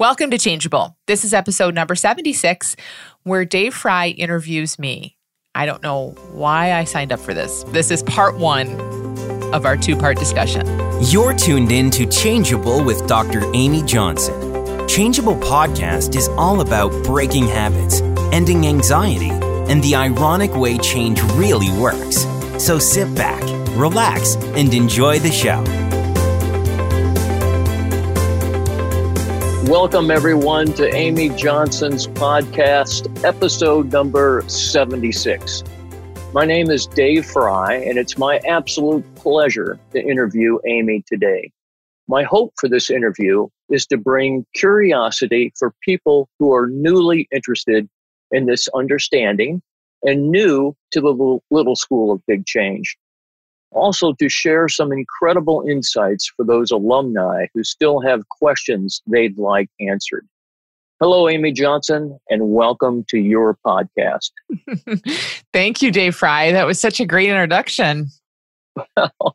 Welcome to Changeable. This is episode number 76, where Dave Fry interviews me. I don't know why I signed up for this. This is part one of our two part discussion. You're tuned in to Changeable with Dr. Amy Johnson. Changeable podcast is all about breaking habits, ending anxiety, and the ironic way change really works. So sit back, relax, and enjoy the show. Welcome, everyone, to Amy Johnson's podcast, episode number 76. My name is Dave Fry, and it's my absolute pleasure to interview Amy today. My hope for this interview is to bring curiosity for people who are newly interested in this understanding and new to the little school of big change also to share some incredible insights for those alumni who still have questions they'd like answered. Hello, Amy Johnson, and welcome to your podcast. Thank you, Dave Fry. That was such a great introduction. uh,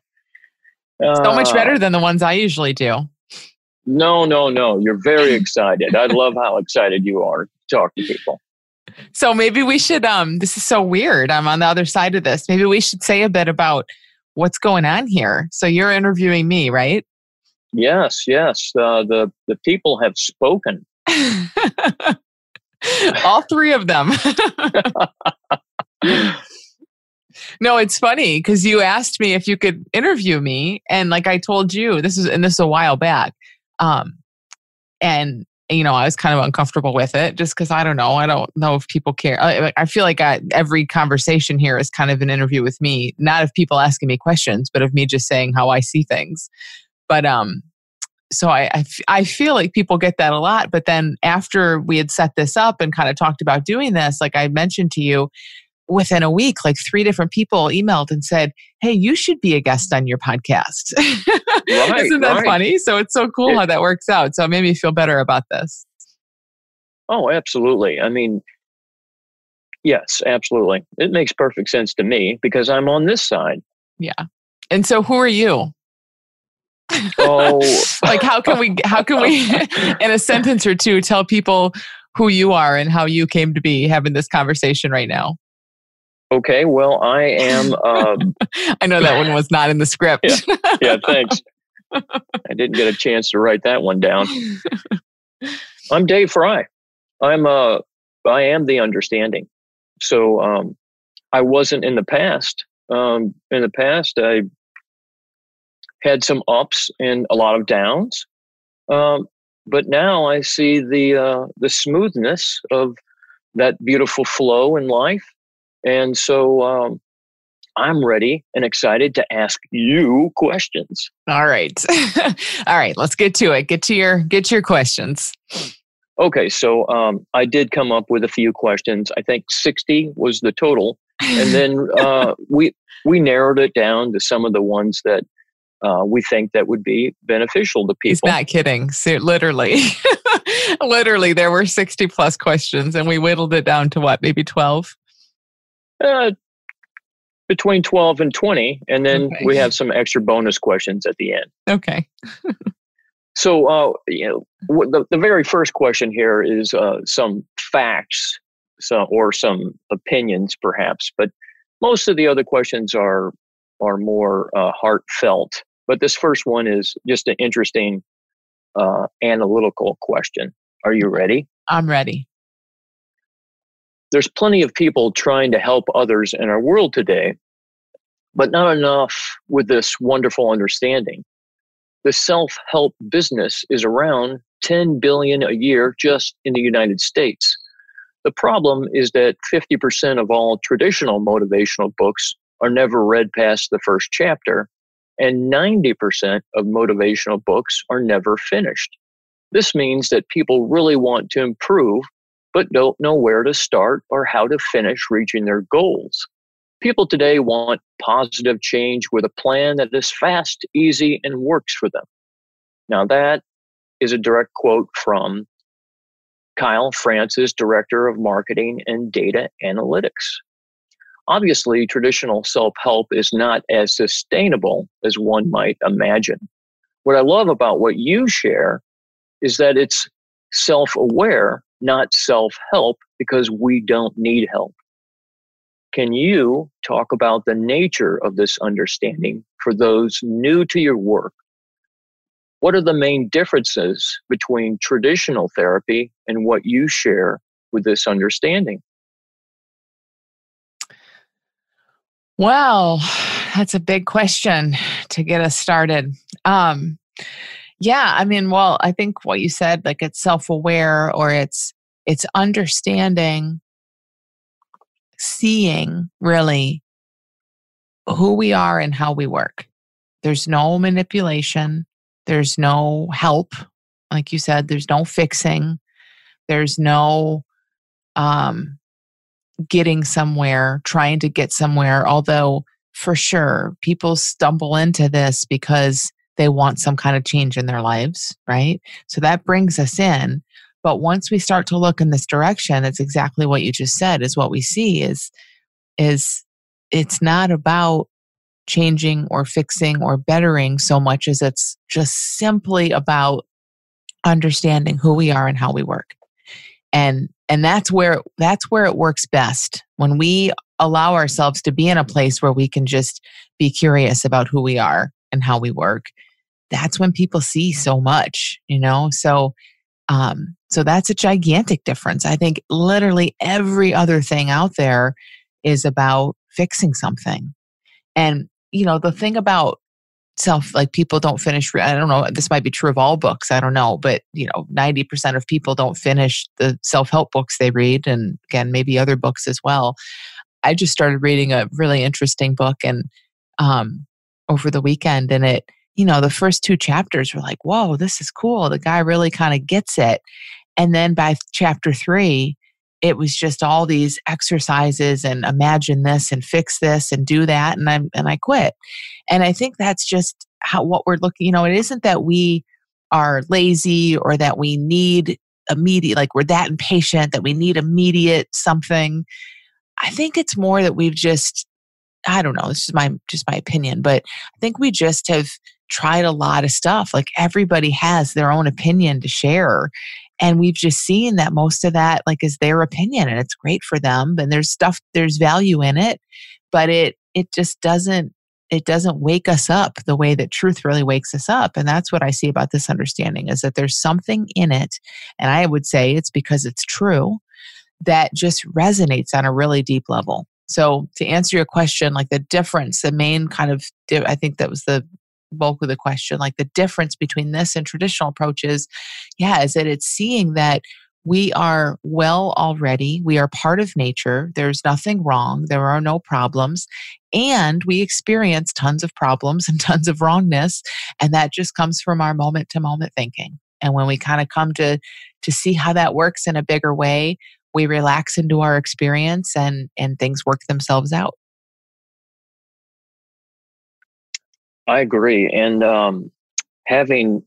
so much better than the ones I usually do. No, no, no. You're very excited. I love how excited you are to talk to people. So maybe we should um this is so weird. I'm on the other side of this. Maybe we should say a bit about what's going on here? So you're interviewing me, right? Yes, yes. Uh, the the people have spoken. All three of them. no, it's funny because you asked me if you could interview me, and like I told you, this is and this is a while back. Um, and you know, I was kind of uncomfortable with it just because I don't know. I don't know if people care. I, I feel like I, every conversation here is kind of an interview with me, not of people asking me questions, but of me just saying how I see things. But, um, so I, I, I feel like people get that a lot. But then after we had set this up and kind of talked about doing this, like I mentioned to you, within a week, like three different people emailed and said, Hey, you should be a guest on your podcast. Right, Isn't that right. funny? So it's so cool it, how that works out. So it made me feel better about this. Oh, absolutely. I mean, yes, absolutely. It makes perfect sense to me because I'm on this side. Yeah. And so who are you? Oh, like how can we, how can we, in a sentence or two, tell people who you are and how you came to be having this conversation right now? Okay, well, I am. Um, I know that one was not in the script. yeah, yeah, thanks. I didn't get a chance to write that one down. I'm Dave Fry. I'm uh, I am the understanding. So um, I wasn't in the past. Um, in the past, I had some ups and a lot of downs. Um, but now I see the uh, the smoothness of that beautiful flow in life and so um, I'm ready and excited to ask you questions. All right. All right, let's get to it. Get to your get to your questions. Okay, so um, I did come up with a few questions. I think 60 was the total. And then uh, we we narrowed it down to some of the ones that uh, we think that would be beneficial to people. He's not kidding. So, literally, literally, there were 60 plus questions, and we whittled it down to what, maybe 12? Uh, between 12 and 20 and then okay. we have some extra bonus questions at the end. Okay. So uh, you know the, the very first question here is uh, some facts so, or some opinions perhaps but most of the other questions are are more uh, heartfelt. But this first one is just an interesting uh, analytical question. Are you ready? I'm ready there's plenty of people trying to help others in our world today, but not enough with this wonderful understanding. The self help business is around 10 billion a year just in the United States. The problem is that 50% of all traditional motivational books are never read past the first chapter, and 90% of motivational books are never finished. This means that people really want to improve but don't know where to start or how to finish reaching their goals. People today want positive change with a plan that is fast, easy, and works for them. Now, that is a direct quote from Kyle Francis, Director of Marketing and Data Analytics. Obviously, traditional self help is not as sustainable as one might imagine. What I love about what you share is that it's self aware, not self help, because we don't need help. Can you talk about the nature of this understanding for those new to your work? What are the main differences between traditional therapy and what you share with this understanding? Well, that's a big question to get us started. Um, yeah, I mean, well, I think what you said, like it's self-aware or it's it's understanding, seeing really who we are and how we work. There's no manipulation. There's no help. Like you said, there's no fixing. There's no um, getting somewhere, trying to get somewhere. Although, for sure, people stumble into this because they want some kind of change in their lives, right? So that brings us in. But once we start to look in this direction, it's exactly what you just said is what we see is is it's not about changing or fixing or bettering so much as it's just simply about understanding who we are and how we work. And and that's where that's where it works best when we allow ourselves to be in a place where we can just be curious about who we are and how we work that's when people see so much you know so um so that's a gigantic difference. I think literally every other thing out there is about fixing something. And you know the thing about self like people don't finish i don't know this might be true of all books i don't know but you know 90% of people don't finish the self-help books they read and again maybe other books as well. I just started reading a really interesting book and um over the weekend and it you know the first two chapters were like whoa this is cool. The guy really kind of gets it and then by chapter three it was just all these exercises and imagine this and fix this and do that and I and I quit. And I think that's just how what we're looking, you know, it isn't that we are lazy or that we need immediate like we're that impatient that we need immediate something. I think it's more that we've just I don't know, this is my just my opinion, but I think we just have tried a lot of stuff. Like everybody has their own opinion to share and we've just seen that most of that like is their opinion and it's great for them and there's stuff there's value in it but it it just doesn't it doesn't wake us up the way that truth really wakes us up and that's what i see about this understanding is that there's something in it and i would say it's because it's true that just resonates on a really deep level. So to answer your question like the difference the main kind of i think that was the bulk of the question like the difference between this and traditional approaches yeah is that it's seeing that we are well already. We are part of nature. There's nothing wrong. There are no problems. And we experience tons of problems and tons of wrongness. And that just comes from our moment to moment thinking. And when we kind of come to, to see how that works in a bigger way, we relax into our experience and, and things work themselves out. I agree. And um, having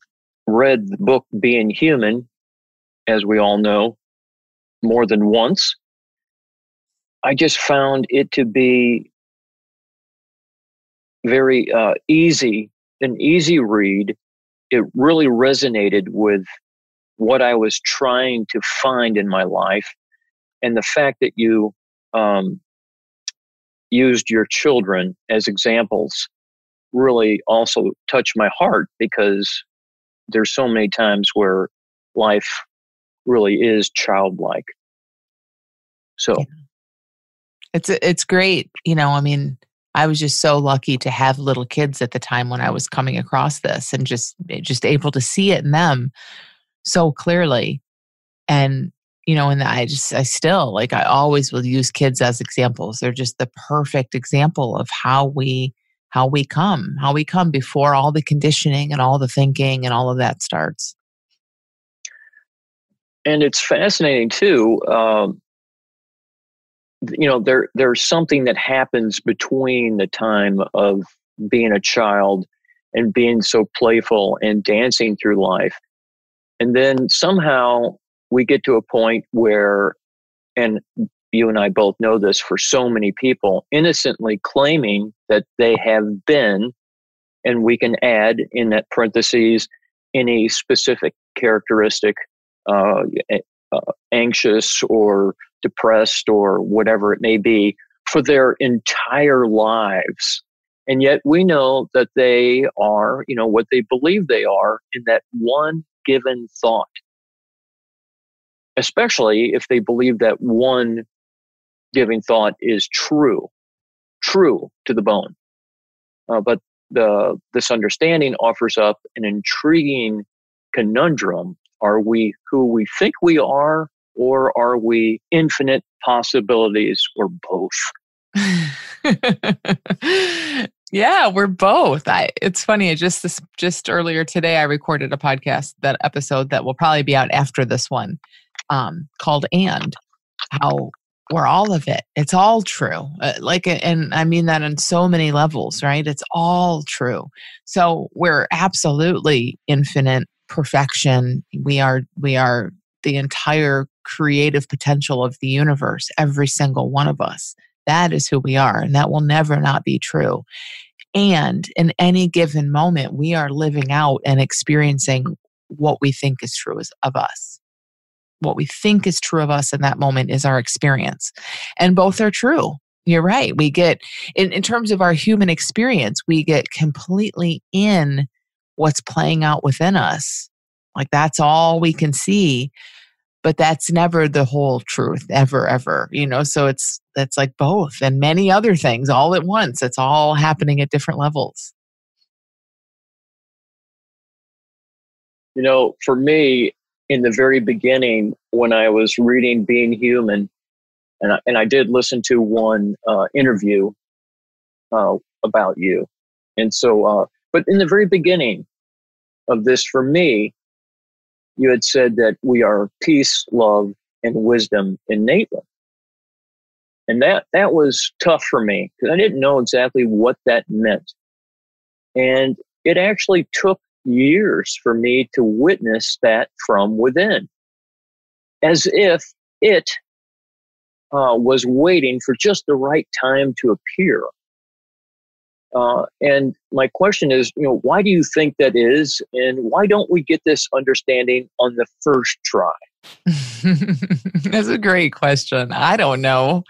read the book Being Human, as we all know, more than once, I just found it to be very uh, easy, an easy read. It really resonated with what I was trying to find in my life. And the fact that you um, used your children as examples really also touched my heart because there's so many times where life really is childlike. So yeah. it's it's great, you know, I mean, I was just so lucky to have little kids at the time when I was coming across this and just eh, just able to see it in them so clearly. And you know, and I just I still like I always will use kids as examples. They're just the perfect example of how we how we come, how we come before all the conditioning and all the thinking and all of that starts. And it's fascinating too. Um, you know, there there's something that happens between the time of being a child and being so playful and dancing through life, and then somehow we get to a point where, and you and I both know this for so many people, innocently claiming that they have been, and we can add in that parentheses any specific characteristic uh, uh, anxious or depressed or whatever it may be for their entire lives. And yet we know that they are, you know, what they believe they are in that one given thought. Especially if they believe that one giving thought is true, true to the bone. Uh, but the this understanding offers up an intriguing conundrum: Are we who we think we are, or are we infinite possibilities, or both? yeah, we're both. I, it's funny. Just this, just earlier today, I recorded a podcast that episode that will probably be out after this one, um, called "And." How we're all of it. It's all true. Uh, like, and I mean that on so many levels, right? It's all true. So we're absolutely infinite perfection. We are, we are the entire creative potential of the universe, every single one of us. That is who we are, and that will never not be true. And in any given moment, we are living out and experiencing what we think is true of us what we think is true of us in that moment is our experience. And both are true. You're right. We get, in, in terms of our human experience, we get completely in what's playing out within us. Like that's all we can see, but that's never the whole truth, ever, ever. You know, so it's, it's like both and many other things all at once. It's all happening at different levels. You know, for me, in the very beginning when I was reading Being Human, and I, and I did listen to one uh, interview uh, about you, and so, uh, but in the very beginning of this, for me, you had said that we are peace, love, and wisdom innately, and that that was tough for me because I didn't know exactly what that meant, and it actually took years for me to witness that from within, as if it uh, was waiting for just the right time to appear. Uh, and my question is, you know, why do you think that is, and why don't we get this understanding on the first try? that's a great question. I don't know.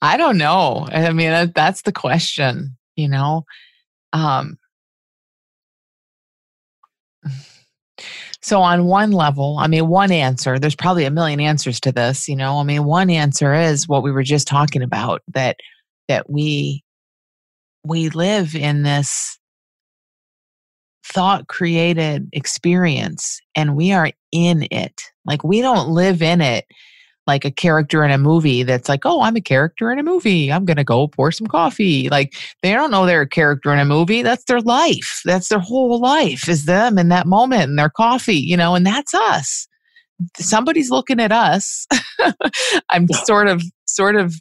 I don't know. I mean, that, that's the question. You know, um, So, on one level, I mean, one answer, there's probably a million answers to this, you know. I mean, one answer is what we were just talking about that that we we live in this thought created experience and we are in it. Like we don't live in it like a character in a movie that's like, oh, I'm a character in a movie. I'm going to go pour some coffee. Like they don't know they're a character in a movie. That's their life. That's their whole life is them in that moment and their coffee, you know, and that's us. Somebody's looking at us. I'm sort of, sort of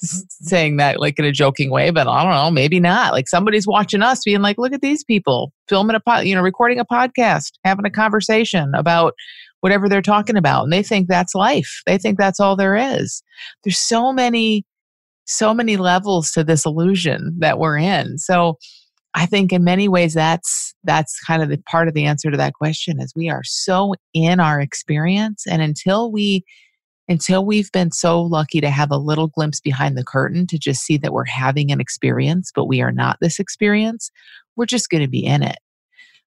saying that like in a joking way, but I don't know, maybe not. Like somebody's watching us being like, look at these people filming a pod, you know, recording a podcast, having a conversation about whatever they're talking about. And they think that's life. They think that's all there is. There's so many, so many levels to this illusion that we're in. So I think in many ways that's that's kind of the part of the answer to that question is we are so in our experience and until we until we've been so lucky to have a little glimpse behind the curtain to just see that we're having an experience but we are not this experience we're just going to be in it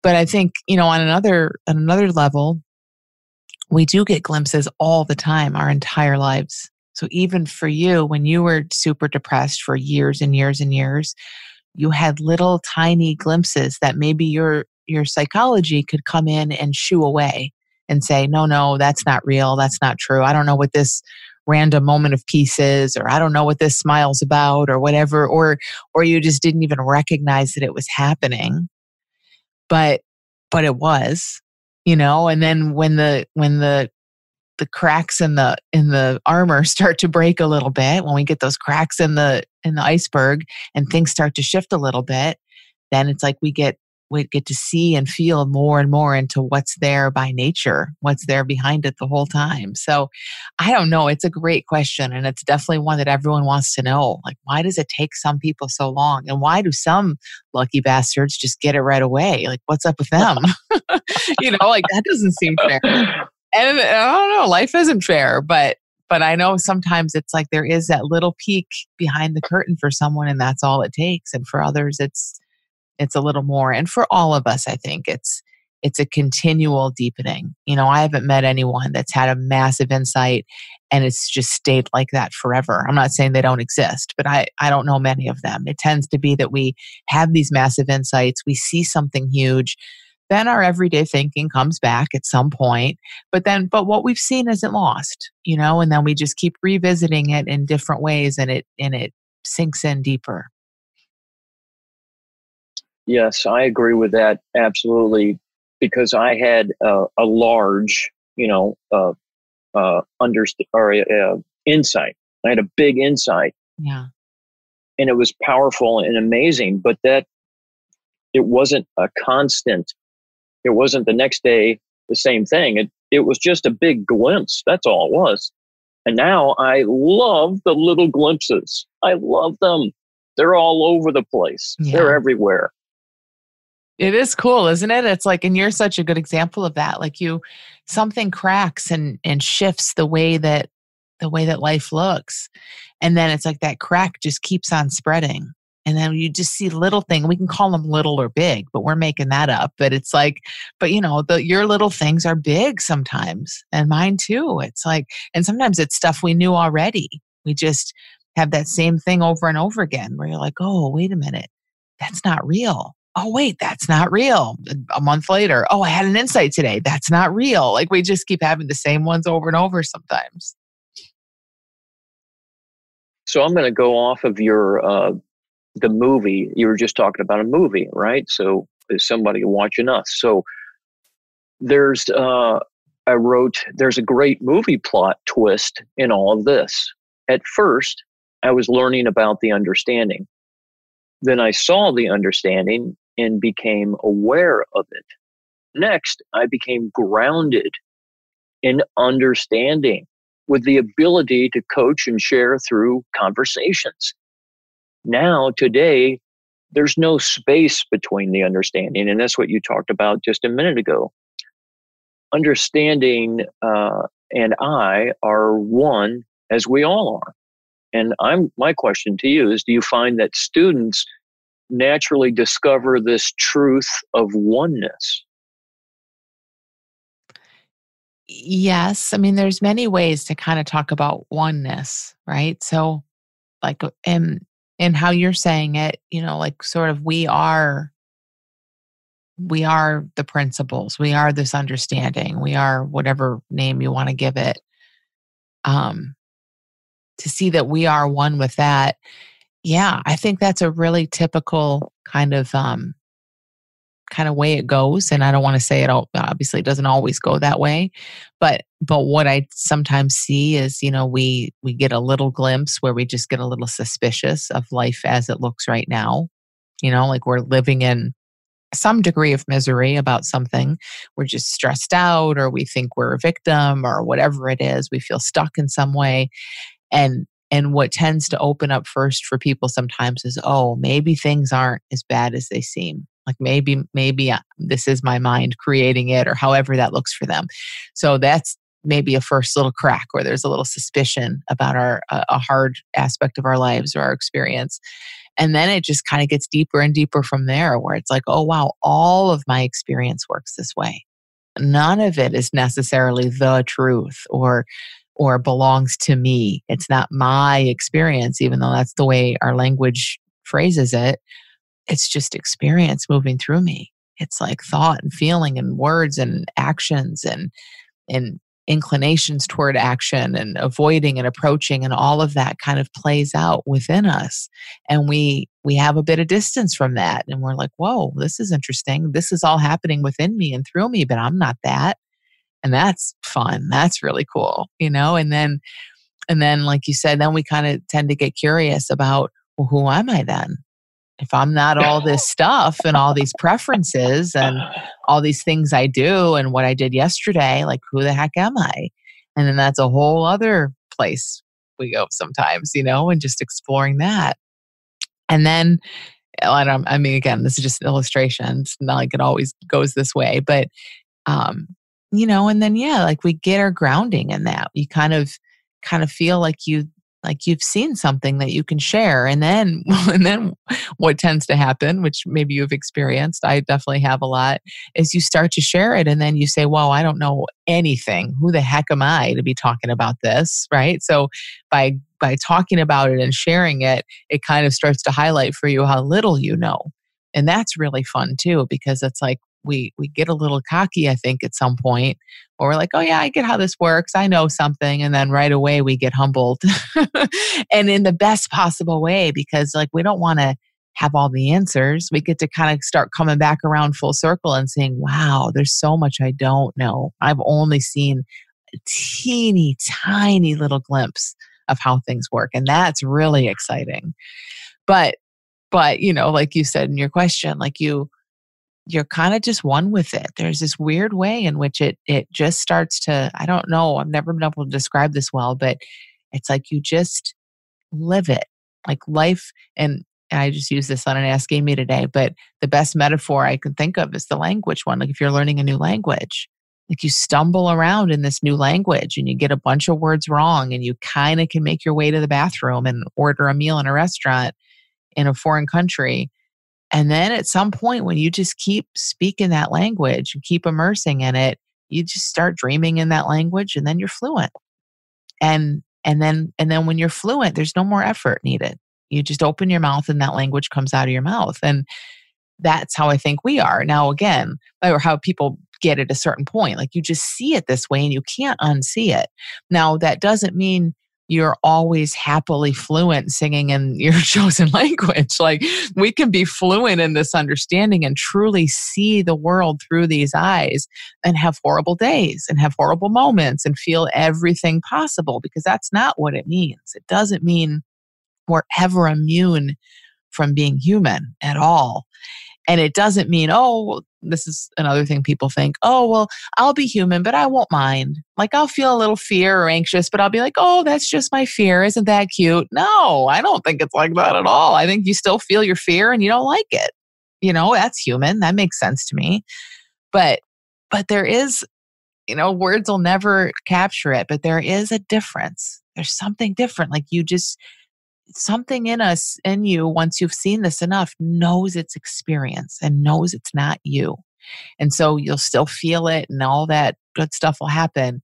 but i think you know on another on another level we do get glimpses all the time, our entire lives. So even for you, when you were super depressed for years and years and years, you had little tiny glimpses that maybe your your psychology could come in and shoo away and say, no, no, that's not real. That's not true. I don't know what this random moment of peace is, or I don't know what this smile's about, or whatever, or or you just didn't even recognize that it was happening. But but it was you know and then when the when the the cracks in the in the armor start to break a little bit when we get those cracks in the in the iceberg and things start to shift a little bit then it's like we get we get to see and feel more and more into what's there by nature, what's there behind it the whole time. So I don't know. It's a great question. And it's definitely one that everyone wants to know. Like, why does it take some people so long? And why do some lucky bastards just get it right away? Like, what's up with them? you know, like that doesn't seem fair. and I don't know, life isn't fair, but but I know sometimes it's like there is that little peek behind the curtain for someone and that's all it takes. And for others it's it's a little more. And for all of us, I think it's it's a continual deepening. You know, I haven't met anyone that's had a massive insight and it's just stayed like that forever. I'm not saying they don't exist, but I, I don't know many of them. It tends to be that we have these massive insights, we see something huge, then our everyday thinking comes back at some point, but then, but what we've seen isn't lost, you know, and then we just keep revisiting it in different ways and it, and it sinks in deeper. Yes, I agree with that absolutely because I had uh, a large, you know, uh, uh, underst- or uh, insight. I had a big insight. Yeah. And it was powerful and amazing, but that it wasn't a constant. It wasn't the next day the same thing. It it was just a big glimpse. That's all it was. And now I love the little glimpses. I love them. They're all over the place. Yeah. They're everywhere. It is cool, isn't it? It's like, and you're such a good example of that. Like you, something cracks and and shifts the way that the way that life looks, and then it's like that crack just keeps on spreading, and then you just see little thing. We can call them little or big, but we're making that up. But it's like, but you know, the your little things are big sometimes, and mine too. It's like, and sometimes it's stuff we knew already. We just have that same thing over and over again, where you're like, oh, wait a minute, that's not real oh, wait, that's not real. A month later, oh, I had an insight today. That's not real. Like we just keep having the same ones over and over sometimes. So I'm going to go off of your, uh, the movie. You were just talking about a movie, right? So is somebody watching us? So there's, uh, I wrote, there's a great movie plot twist in all of this. At first, I was learning about the understanding. Then I saw the understanding and became aware of it. Next, I became grounded in understanding with the ability to coach and share through conversations. Now, today, there's no space between the understanding, and that's what you talked about just a minute ago. Understanding uh, and I are one, as we all are. And I'm my question to you is: Do you find that students naturally discover this truth of oneness? Yes. I mean, there's many ways to kind of talk about oneness, right? So, like, in, in how you're saying it, you know, like, sort of, we are we are the principles we are this understanding we are whatever name you want to give it um to see that we are one with that yeah, I think that's a really typical kind of um, kind of way it goes and i don't want to say it all obviously it doesn't always go that way but but what i sometimes see is you know we we get a little glimpse where we just get a little suspicious of life as it looks right now you know like we're living in some degree of misery about something we're just stressed out or we think we're a victim or whatever it is we feel stuck in some way and and what tends to open up first for people sometimes is, oh, maybe things aren't as bad as they seem. Like maybe, maybe uh, this is my mind creating it, or however that looks for them. So that's maybe a first little crack where there's a little suspicion about our a hard aspect of our lives or our experience. And then it just kind of gets deeper and deeper from there, where it's like, oh, wow, all of my experience works this way. None of it is necessarily the truth or or belongs to me. It's not my experience, even though that's the way our language phrases it. It's just experience moving through me. It's like thought and feeling and words and actions and and inclinations toward action and avoiding and approaching and all of that kind of plays out within us and we we have a bit of distance from that and we're like whoa this is interesting this is all happening within me and through me but i'm not that and that's fun that's really cool you know and then and then like you said then we kind of tend to get curious about well who am i then if i'm not all this stuff and all these preferences and all these things i do and what i did yesterday like who the heck am i and then that's a whole other place we go sometimes you know and just exploring that and then I don't I mean, again, this is just an illustration. It's not like it always goes this way, but um, you know, and then yeah, like we get our grounding in that. You kind of kind of feel like you like you've seen something that you can share and then and then what tends to happen which maybe you've experienced i definitely have a lot is you start to share it and then you say well i don't know anything. Who the heck am i to be talking about this? Right? So by by talking about it and sharing it it kind of starts to highlight for you how little you know and that's really fun too because it's like we we get a little cocky i think at some point or we're like oh yeah i get how this works. I know something and then right away we get humbled and in the best possible way because like we don't want to have all the answers. We get to kind of start coming back around full circle and saying wow there's so much i don't know. I've only seen a teeny tiny little glimpse of how things work and that's really exciting. But but you know like you said in your question like you you're kind of just one with it. There's this weird way in which it it just starts to I don't know, I've never been able to describe this well, but it's like you just live it. Like life and I just use this on an Ask Amy today, but the best metaphor I can think of is the language one. Like if you're learning a new language, like you stumble around in this new language and you get a bunch of words wrong and you kind of can make your way to the bathroom and order a meal in a restaurant in a foreign country and then at some point, when you just keep speaking that language and keep immersing in it, you just start dreaming in that language and then you're fluent. And and then and then when you're fluent, there's no more effort needed. You just open your mouth and that language comes out of your mouth. And that's how I think we are. Now again, or how people get at a certain point. Like you just see it this way and you can't unsee it. Now that doesn't mean you're always happily fluent singing in your chosen language. Like we can be fluent in this understanding and truly see the world through these eyes and have horrible days and have horrible moments and feel everything possible because that's not what it means. It doesn't mean we're ever immune from being human at all. And it doesn't mean, oh, this is another thing people think, oh, well, I'll be human, but I won't mind. Like I'll feel a little fear or anxious, but I'll be like, oh, that's just my fear. Isn't that cute? No, I don't think it's like that at all. I think you still feel your fear and you don't like it. You know, that's human. That makes sense to me. But, but there is, you know, words will never capture it, but there is a difference. There's something different. Like you just, something in us, in you, once you've seen this enough, knows its experience and knows it's not you. And so you'll still feel it and all that good stuff will happen.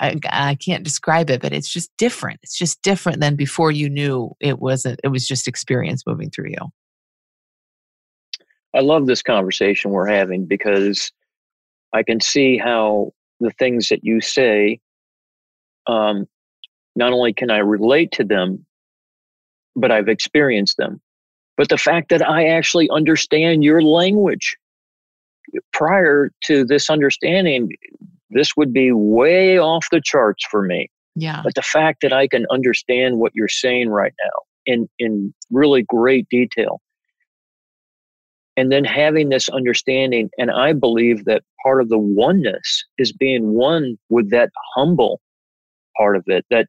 I, I, can't describe it, but it's just different. It's just different than before you knew it wasn't, it was just experience moving through you. I love this conversation we're having because I can see how the things that you say um, not only can I relate to them, but I've experienced them. But the fact that I actually understand your language prior to this understanding, this would be way off the charts for me. Yeah. But the fact that I can understand what you're saying right now in, in really great detail. And then having this understanding, and I believe that part of the oneness is being one with that humble part of it, that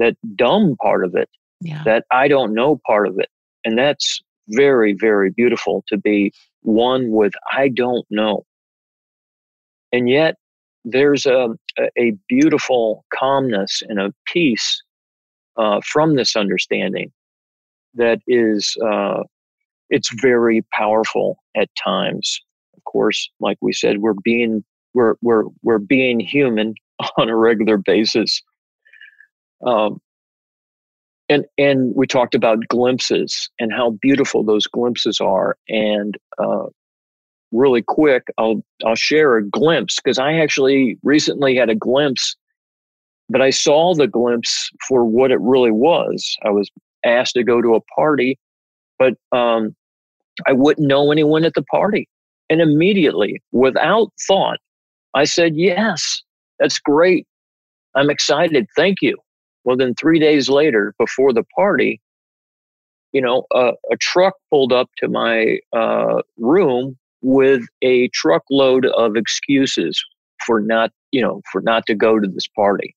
that dumb part of it, yeah. that I don't know part of it. And that's very, very beautiful to be one with I don't know. And yet there's a, a beautiful calmness and a peace uh, from this understanding that is uh, it's very powerful at times. Of course, like we said, we're being we're we're we're being human on a regular basis. Um, and and we talked about glimpses and how beautiful those glimpses are. And uh, really quick, I'll I'll share a glimpse because I actually recently had a glimpse, but I saw the glimpse for what it really was. I was asked to go to a party, but um, I wouldn't know anyone at the party, and immediately, without thought, I said yes. That's great. I'm excited. Thank you. Well, then three days later, before the party, you know, uh, a truck pulled up to my uh, room with a truckload of excuses for not, you know, for not to go to this party.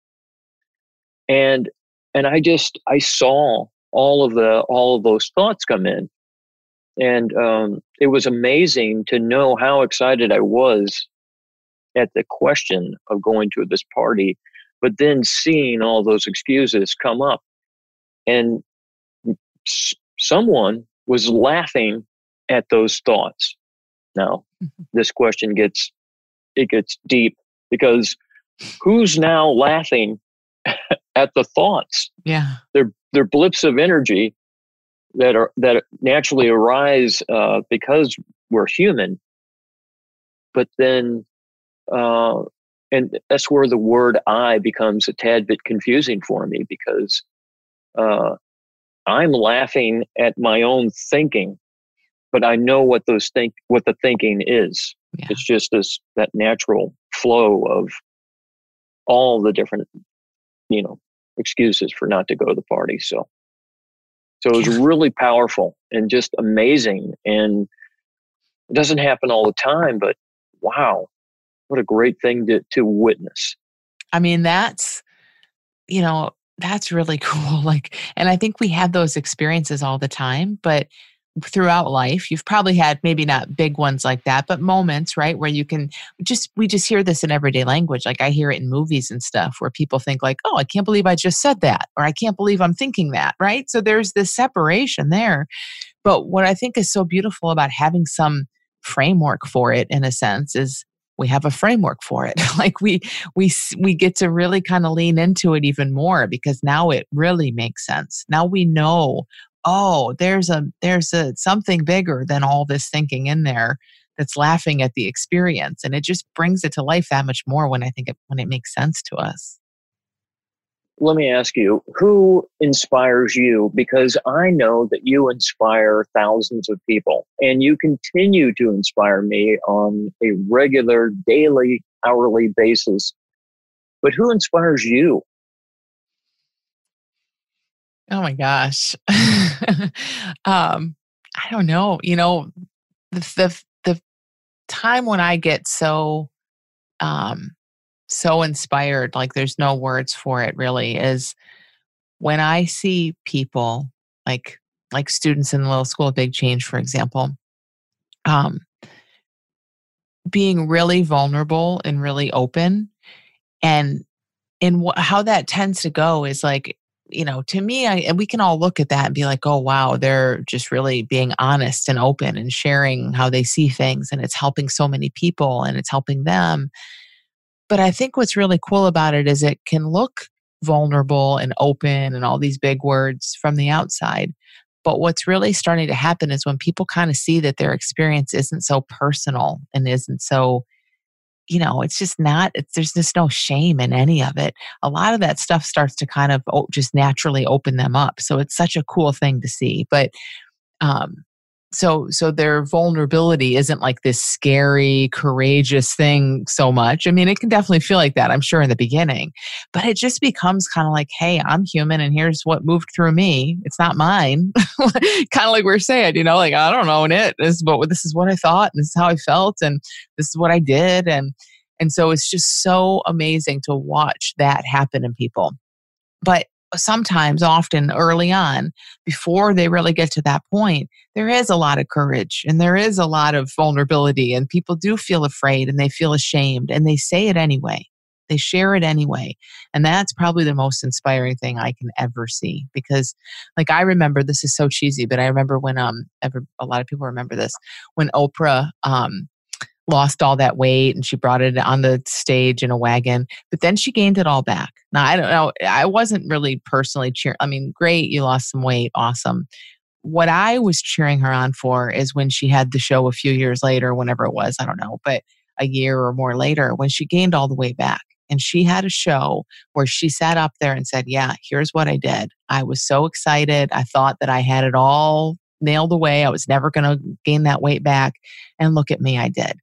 And and I just I saw all of the all of those thoughts come in, and um, it was amazing to know how excited I was at the question of going to this party, but then seeing all those excuses come up. And s- someone was laughing at those thoughts. Now, Mhm. this question gets it gets deep because who's now laughing at the thoughts? Yeah. They're they're blips of energy that are that naturally arise uh, because we're human. But then, uh, and that's where the word "I" becomes a tad bit confusing for me because uh, I'm laughing at my own thinking, but I know what those think what the thinking is. Yeah. It's just this that natural flow of all the different, you know, excuses for not to go to the party. So, so it was Yeah. really powerful and just amazing. And it doesn't happen all the time, but wow, what a great thing to to witness. I mean, that's, you know, that's really cool. Like, and I think we have those experiences all the time, but throughout life, you've probably had maybe not big ones like that, but moments, right? Where you can just, we just hear this in everyday language. Like I hear it in movies and stuff where people think, like, oh, I can't believe I just said that, or I can't believe I'm thinking that, right? So there's this separation there. But what I think is so beautiful about having some framework for it, in a sense, is we have a framework for it. like we, we we get to really kind of lean into it even more because now it really makes sense. Now we know, oh, there's a there's a something bigger than all this thinking in there that's laughing at the experience and it just brings it to life that much more when I think it when it makes sense to us. Let me ask you, who inspires you? Because I know that you inspire thousands of people and you continue to inspire me on a regular, daily, hourly basis. But who inspires you? Oh my gosh. um I don't know, you know, the the the time when I get so um so inspired like there's no words for it really is when I see people like like students in the little school of big change for example um being really vulnerable and really open and and wh- how that tends to go is like you know to me I, and we can all look at that and be like oh wow they're just really being honest and open and sharing how they see things and it's helping so many people and it's helping them but i think what's really cool about it is it can look vulnerable and open and all these big words from the outside but what's really starting to happen is when people kind of see that their experience isn't so personal and isn't so you know it's just not it's, there's just no shame in any of it. A lot of that stuff starts to kind of just naturally open them up so it's such a cool thing to see but um so so their vulnerability isn't like this scary courageous thing so much. I mean it can definitely feel like that i'm sure in the beginning but it just becomes kind of like hey i'm human and here's what moved through me. It's not mine. Kind of like we're saying you know like i don't own it. This is what this is what i thought and this is how i felt and this is what i did and and so it's just so amazing to watch that happen in people. But sometimes often early on before they really get to that point there is a lot of courage and there is a lot of vulnerability and people do feel afraid and they feel ashamed and they say it anyway. They share it anyway. And that's probably the most inspiring thing i can ever see because like i remember this is so cheesy but i remember when um ever a lot of people remember this when oprah um lost all that weight and she brought it on the stage in a wagon but then she gained it all back. Now i don't know i wasn't really personally cheering i mean great you lost some weight awesome. What i was cheering her on for is when she had the show a few years later whenever it was i don't know but a year or more later when she gained all the way back. And she had a show where she sat up there and said yeah here's what i did. I was so excited. I thought that i had it all nailed away. I was never going to gain that weight back. And look at me i did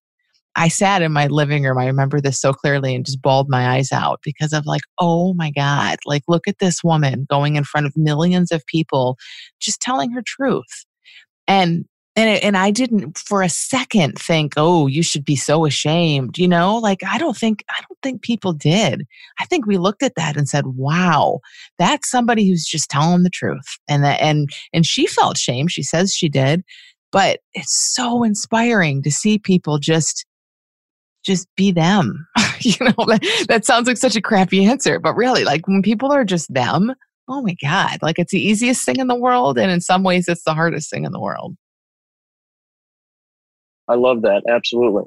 I sat in my living room. I remember this so clearly and just bawled my eyes out because of like, oh my God, like look at this woman going in front of millions of people, just telling her truth. And and it, and I didn't for a second think, oh, you should be so ashamed, you know? Like I don't think I don't think people did. I think we looked at that and said, wow, that's somebody who's just telling the truth. And that and and she felt shame. She says she did, but it's so inspiring to see people just just be them. you know, that, that sounds like such a crappy answer, but really, like when people are just them, oh my God, like it's the easiest thing in the world. And in some ways, it's the hardest thing in the world. I love that. Absolutely.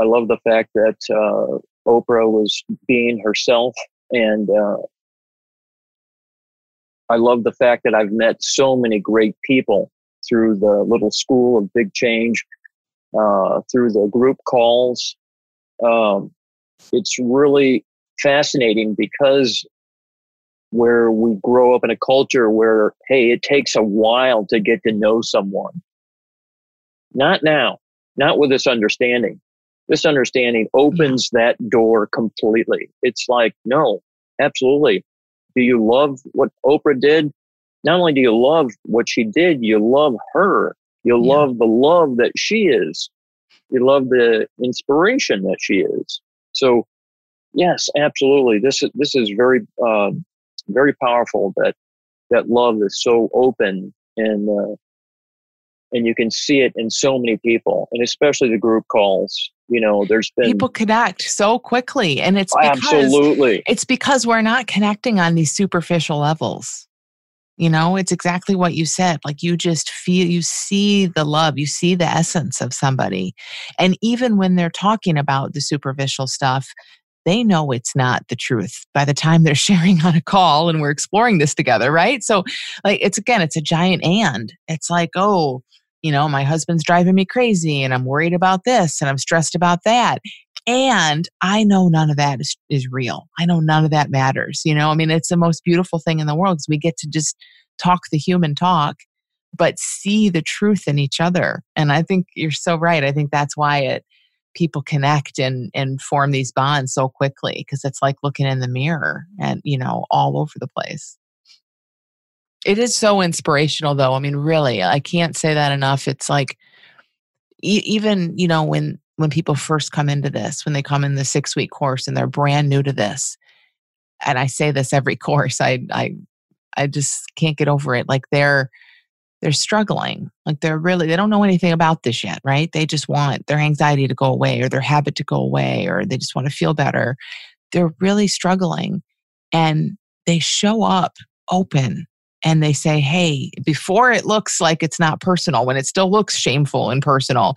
I love the fact that uh, Oprah was being herself. And uh, I love the fact that I've met so many great people through the little school of big change, uh, through the group calls. Um, it's really fascinating because where we grow up in a culture where, hey, it takes a while to get to know someone. Not now, not with this understanding. This understanding opens that door completely. It's like, no, absolutely. Do you love what Oprah did? Not only do you love what she did, you love her. You yeah. love the love that she is. You love the inspiration that she is. So, yes, absolutely. This is this is very uh, very powerful. That that love is so open and uh, and you can see it in so many people, and especially the group calls. You know, there's been people connect so quickly, and it's because, absolutely it's because we're not connecting on these superficial levels. You know, it's exactly what you said. Like you just feel, you see the love, you see the essence of somebody. And even when they're talking about the superficial stuff, they know it's not the truth by the time they're sharing on a call and we're exploring this together, right? So, like, it's again, it's a giant and. It's like, oh, you know, my husband's driving me crazy and I'm worried about this and I'm stressed about that. And I know none of that is, is real. I know none of that matters. You know, I mean, it's the most beautiful thing in the world because we get to just talk the human talk, but see the truth in each other. And I think you're so right. I think that's why it people connect and and form these bonds so quickly because it's like looking in the mirror and you know all over the place. It is so inspirational though. I mean, really, I can't say that enough. It's like e- even, you know, when when people first come into this, when they come in the six week course and they're brand new to this, and I say this every course, I I I just can't get over it. Like they're they're struggling. Like they're really they don't know anything about this yet, right? They just want their anxiety to go away or their habit to go away or they just want to feel better. They're really struggling and they show up open and they say, "Hey, before it looks like it's not personal, when it still looks shameful and personal,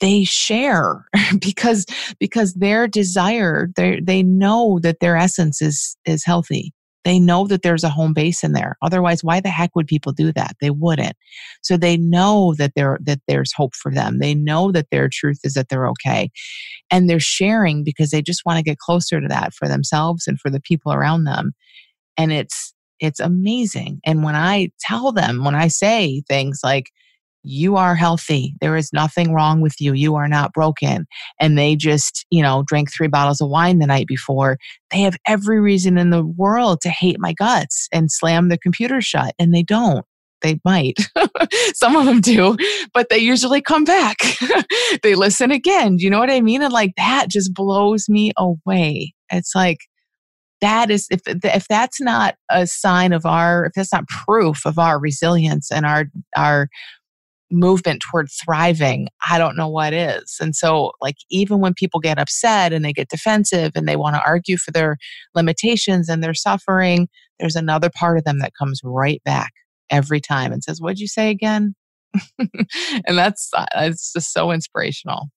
they share because because their desire they they know that their essence is is healthy. They know that there's a home base in there. Otherwise why the heck would people do that? They wouldn't. So they know that there that there's hope for them. They know that their truth is that they're okay. And they're sharing because they just want to get closer to that for themselves and for the people around them. And it's it's amazing. And when i tell them when i say things like you are healthy. There is nothing wrong with you. You are not broken. And they just, you know, drank three bottles of wine the night before. They have every reason in the world to hate my guts and slam the computer shut. And they don't. They might. Some of them do, but they usually come back. they listen again. You know what I mean? And like that just blows me away. It's like, that is if if that's not a sign of our if that's not proof of our resilience and our our movement toward thriving, I don't know what is. And so, like, even when people get upset and they get defensive and they want to argue for their limitations and their suffering, there's another part of them that comes right back every time and says, What'd you say again? and that's uh, it's just so inspirational.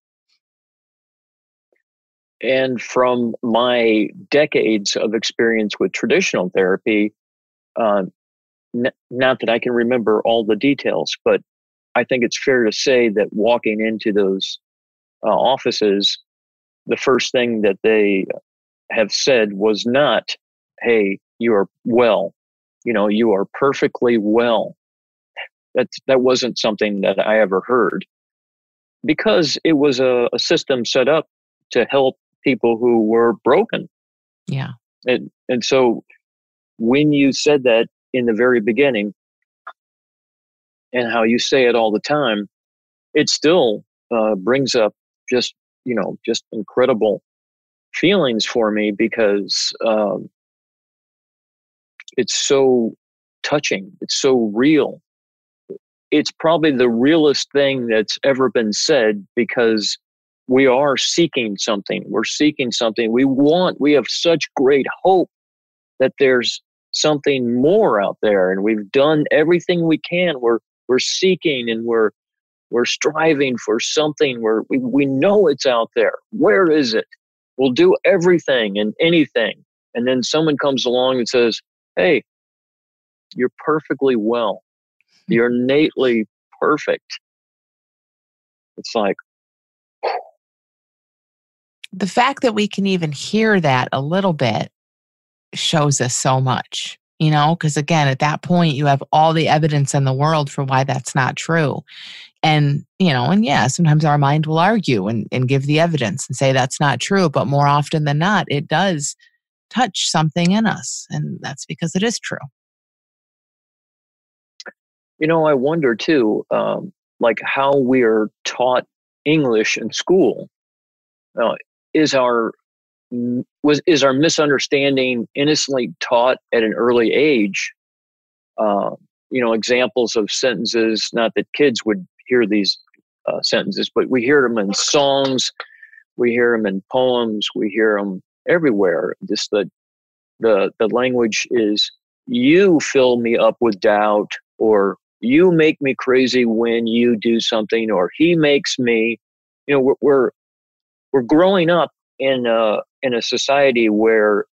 And from my decades of experience with traditional therapy, uh, n- not that I can remember all the details, but I think it's fair to say that walking into those uh, offices, the first thing that they have said was not, "Hey, you are well," you know, "You are perfectly well." That that wasn't something that I ever heard, because it was a, a system set up to help people who were broken. Yeah, and and so when you said that in the very beginning, and how you say it all the time, it still uh, brings up just you know just incredible feelings for me because um, it's so touching. It's so real. It's probably the realest thing that's ever been said because we are seeking something. We're seeking something. We want, we have such great hope that there's something more out there and we've done everything we can. We're we're seeking and we're we're striving for something where we, we know it's out there. Where is it? We'll do everything and anything. And then someone comes along and says, Hey, you're perfectly well. Hmm. You're innately perfect. It's like, the fact that we can even hear that a little bit shows us so much, you know, because again, at that point, you have all the evidence in the world for why that's not true. And, you know, and yeah, sometimes our mind will argue and, and give the evidence and say that's not true. But more often than not, it does touch something in us. And that's because it is true. You know, I wonder too, um, like how we are taught English in school. Uh, is our was is our misunderstanding innocently taught at an early age? Uh, you know, examples of sentences. Not that kids would hear these uh, sentences, but we hear them in songs, we hear them in poems, we hear them everywhere. Just the the the language is you fill me up with doubt, or you make me crazy when you do something, or he makes me. You know, we're we're, we're growing up in a in a society where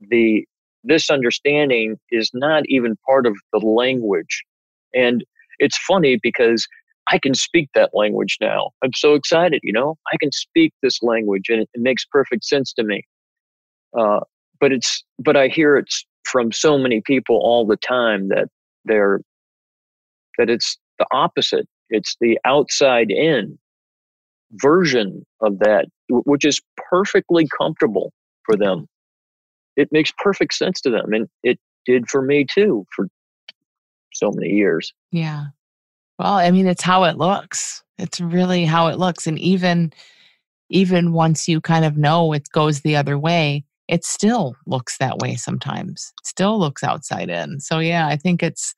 the this understanding is not even part of the language and it's funny because I can speak that language now. I'm so excited, you know. I can speak this language, and it, it makes perfect sense to me. Uh, but it's but I hear it from so many people all the time that they're that it's the opposite. It's the outside in version of that, which is perfectly comfortable for them. It makes perfect sense to them, and it did for me too for so many years. Yeah. Well, I mean, it's how it looks. It's really how it looks. And even even once you kind of know it goes the other way, it still looks that way sometimes. It still looks outside in. So yeah, I think it's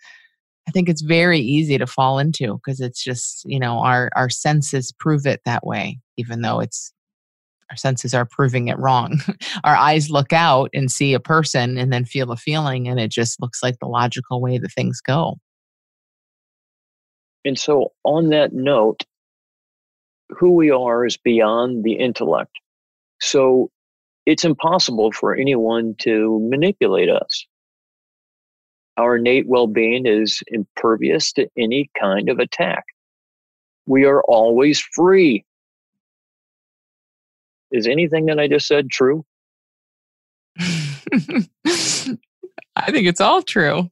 I think it's very easy to fall into because it's just, you know, our our senses prove it that way, even though it's our senses are proving it wrong. our eyes look out and see a person and then feel a feeling, and it just looks like the logical way that things go. And so, on that note, who we are is beyond the intellect. So, it's impossible for anyone to manipulate us. Our innate well being is impervious to any kind of attack. We are always free. Is anything that I just said true? I think it's all true.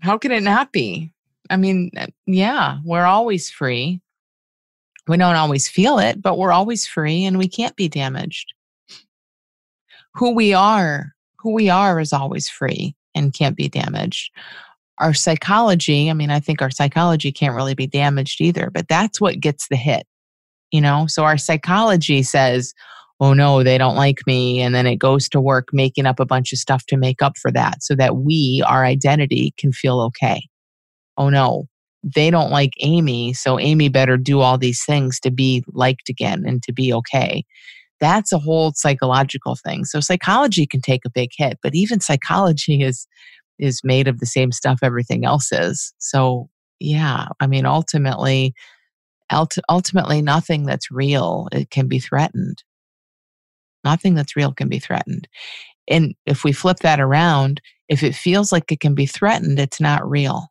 How can it not be? I mean, uh, yeah, we're always free. We don't always feel it, but we're always free and we can't be damaged. Who we are, who we are is always free and can't be damaged. Our psychology, I mean, I think our psychology can't really be damaged either, but that's what gets the hit, you know? So our psychology says, oh no, they don't like me. And then it goes to work making up a bunch of stuff to make up for that so that we, our identity, can feel okay. Oh no, they don't like Amy. So Amy better do all these things to be liked again and to be okay that's a whole psychological thing. So psychology can take a big hit, but even psychology is is made of the same stuff everything else is. So yeah, I mean ultimately ultimately nothing that's real it can be threatened. Nothing that's real can be threatened. And if we flip that around, if it feels like it can be threatened, it's not real.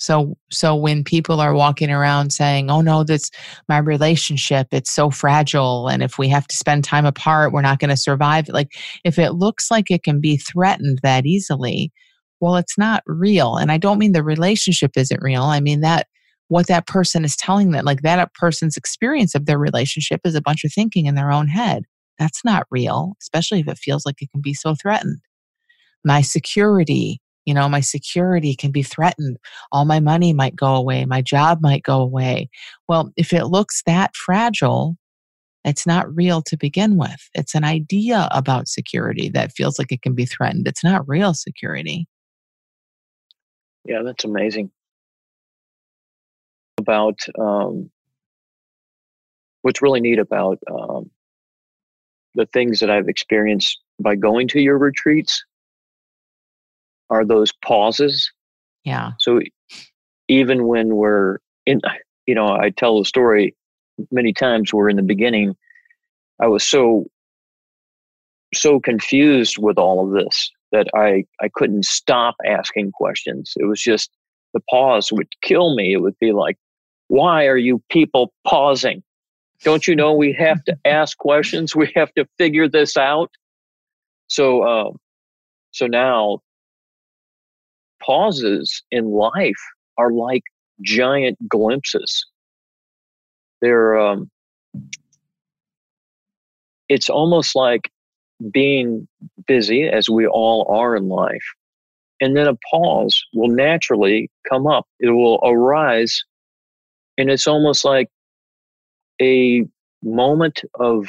So so when people are walking around saying, "Oh no, this my relationship, it's so fragile and if we have to spend time apart, we're not going to survive." Like if it looks like it can be threatened that easily, well, it's not real. And I don't mean the relationship isn't real. I mean that what that person is telling them, like that person's experience of their relationship is a bunch of thinking in their own head. That's not real, especially if it feels like it can be so threatened. My security, you know, my security can be threatened. All my money might go away. My job might go away. Well, if it looks that fragile, it's not real to begin with. It's an idea about security that feels like it can be threatened. It's not real security. Yeah, that's amazing. About um, what's really neat about um, the things that I've experienced by going to your retreats are those pauses. Yeah. So even when we're in, you know, I tell the story many times where in the beginning, I was so, so confused with all of this that I, I couldn't stop asking questions. It was just the pause would kill me. It would be like, why are you people pausing? Don't you know we have to ask questions? We have to figure this out. So, uh, so now pauses in life are like giant glimpses. They're, um, it's almost like being busy as we all are in life. And then a pause will naturally come up. It will arise. And it's almost like a moment of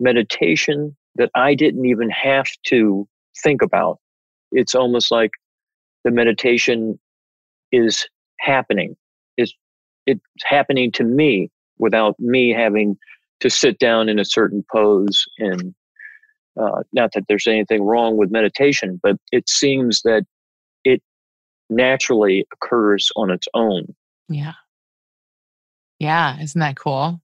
meditation that I didn't even have to think about. It's almost like the meditation is happening. It's, it's happening to me without me having to sit down in a certain pose. And uh, not that there's anything wrong with meditation, but it seems that it naturally occurs on its own. Yeah. Yeah. Isn't that cool?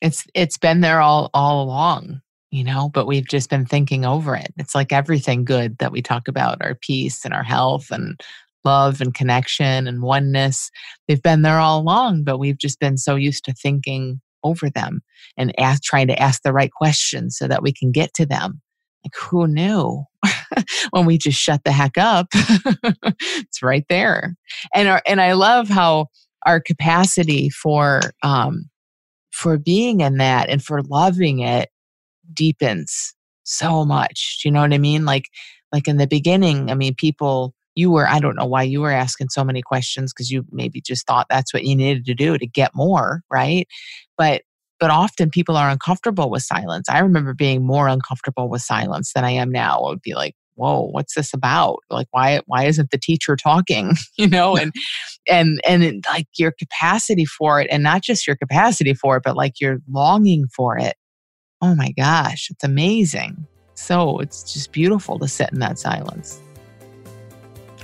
It's it's been there all all along, you know, but we've just been thinking over it. It's like everything good that we talk about, our peace and our health and love and connection and oneness. They've been there all along, but we've just been so used to thinking over them and ask, trying to ask the right questions so that we can get to them. Like, who knew? when we just shut the heck up, it's right there. And our, and I love how our capacity for um, for being in that and for loving it deepens so much. Do you know what I mean? Like like in the beginning, I mean, people you were i don't know why you were asking so many questions because you maybe just thought that's what you needed to do to get more right but but often people are uncomfortable with silence i remember being more uncomfortable with silence than i am now i would be like whoa what's this about? Like why why isn't the teacher talking? You know and and and it, like your capacity for it and not just your capacity for it but like your longing for it. Oh my gosh it's amazing. So it's just beautiful to sit in that silence.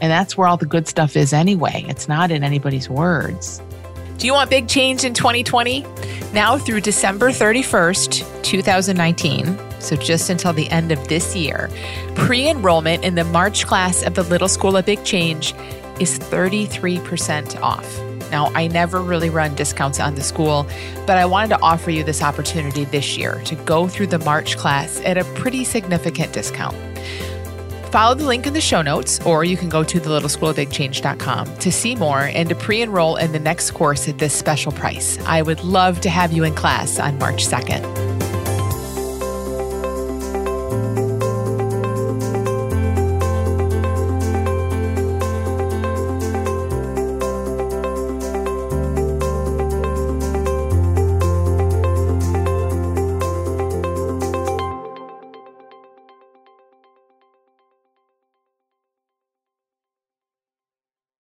And that's where all the good stuff is anyway. It's not in anybody's words. Do you want big change in 2020? Now through December 31st, 2019, so just until the end of this year, pre enrollment in the March class of the Little School of Big Change is 33% off. Now, I never really run discounts on the school, but I wanted to offer you this opportunity this year to go through the March class at a pretty significant discount. Follow the link in the show notes, or you can go to thelittleschoolofbigchange.com to see more and to pre enroll in the next course at this special price. I would love to have you in class on March 2nd.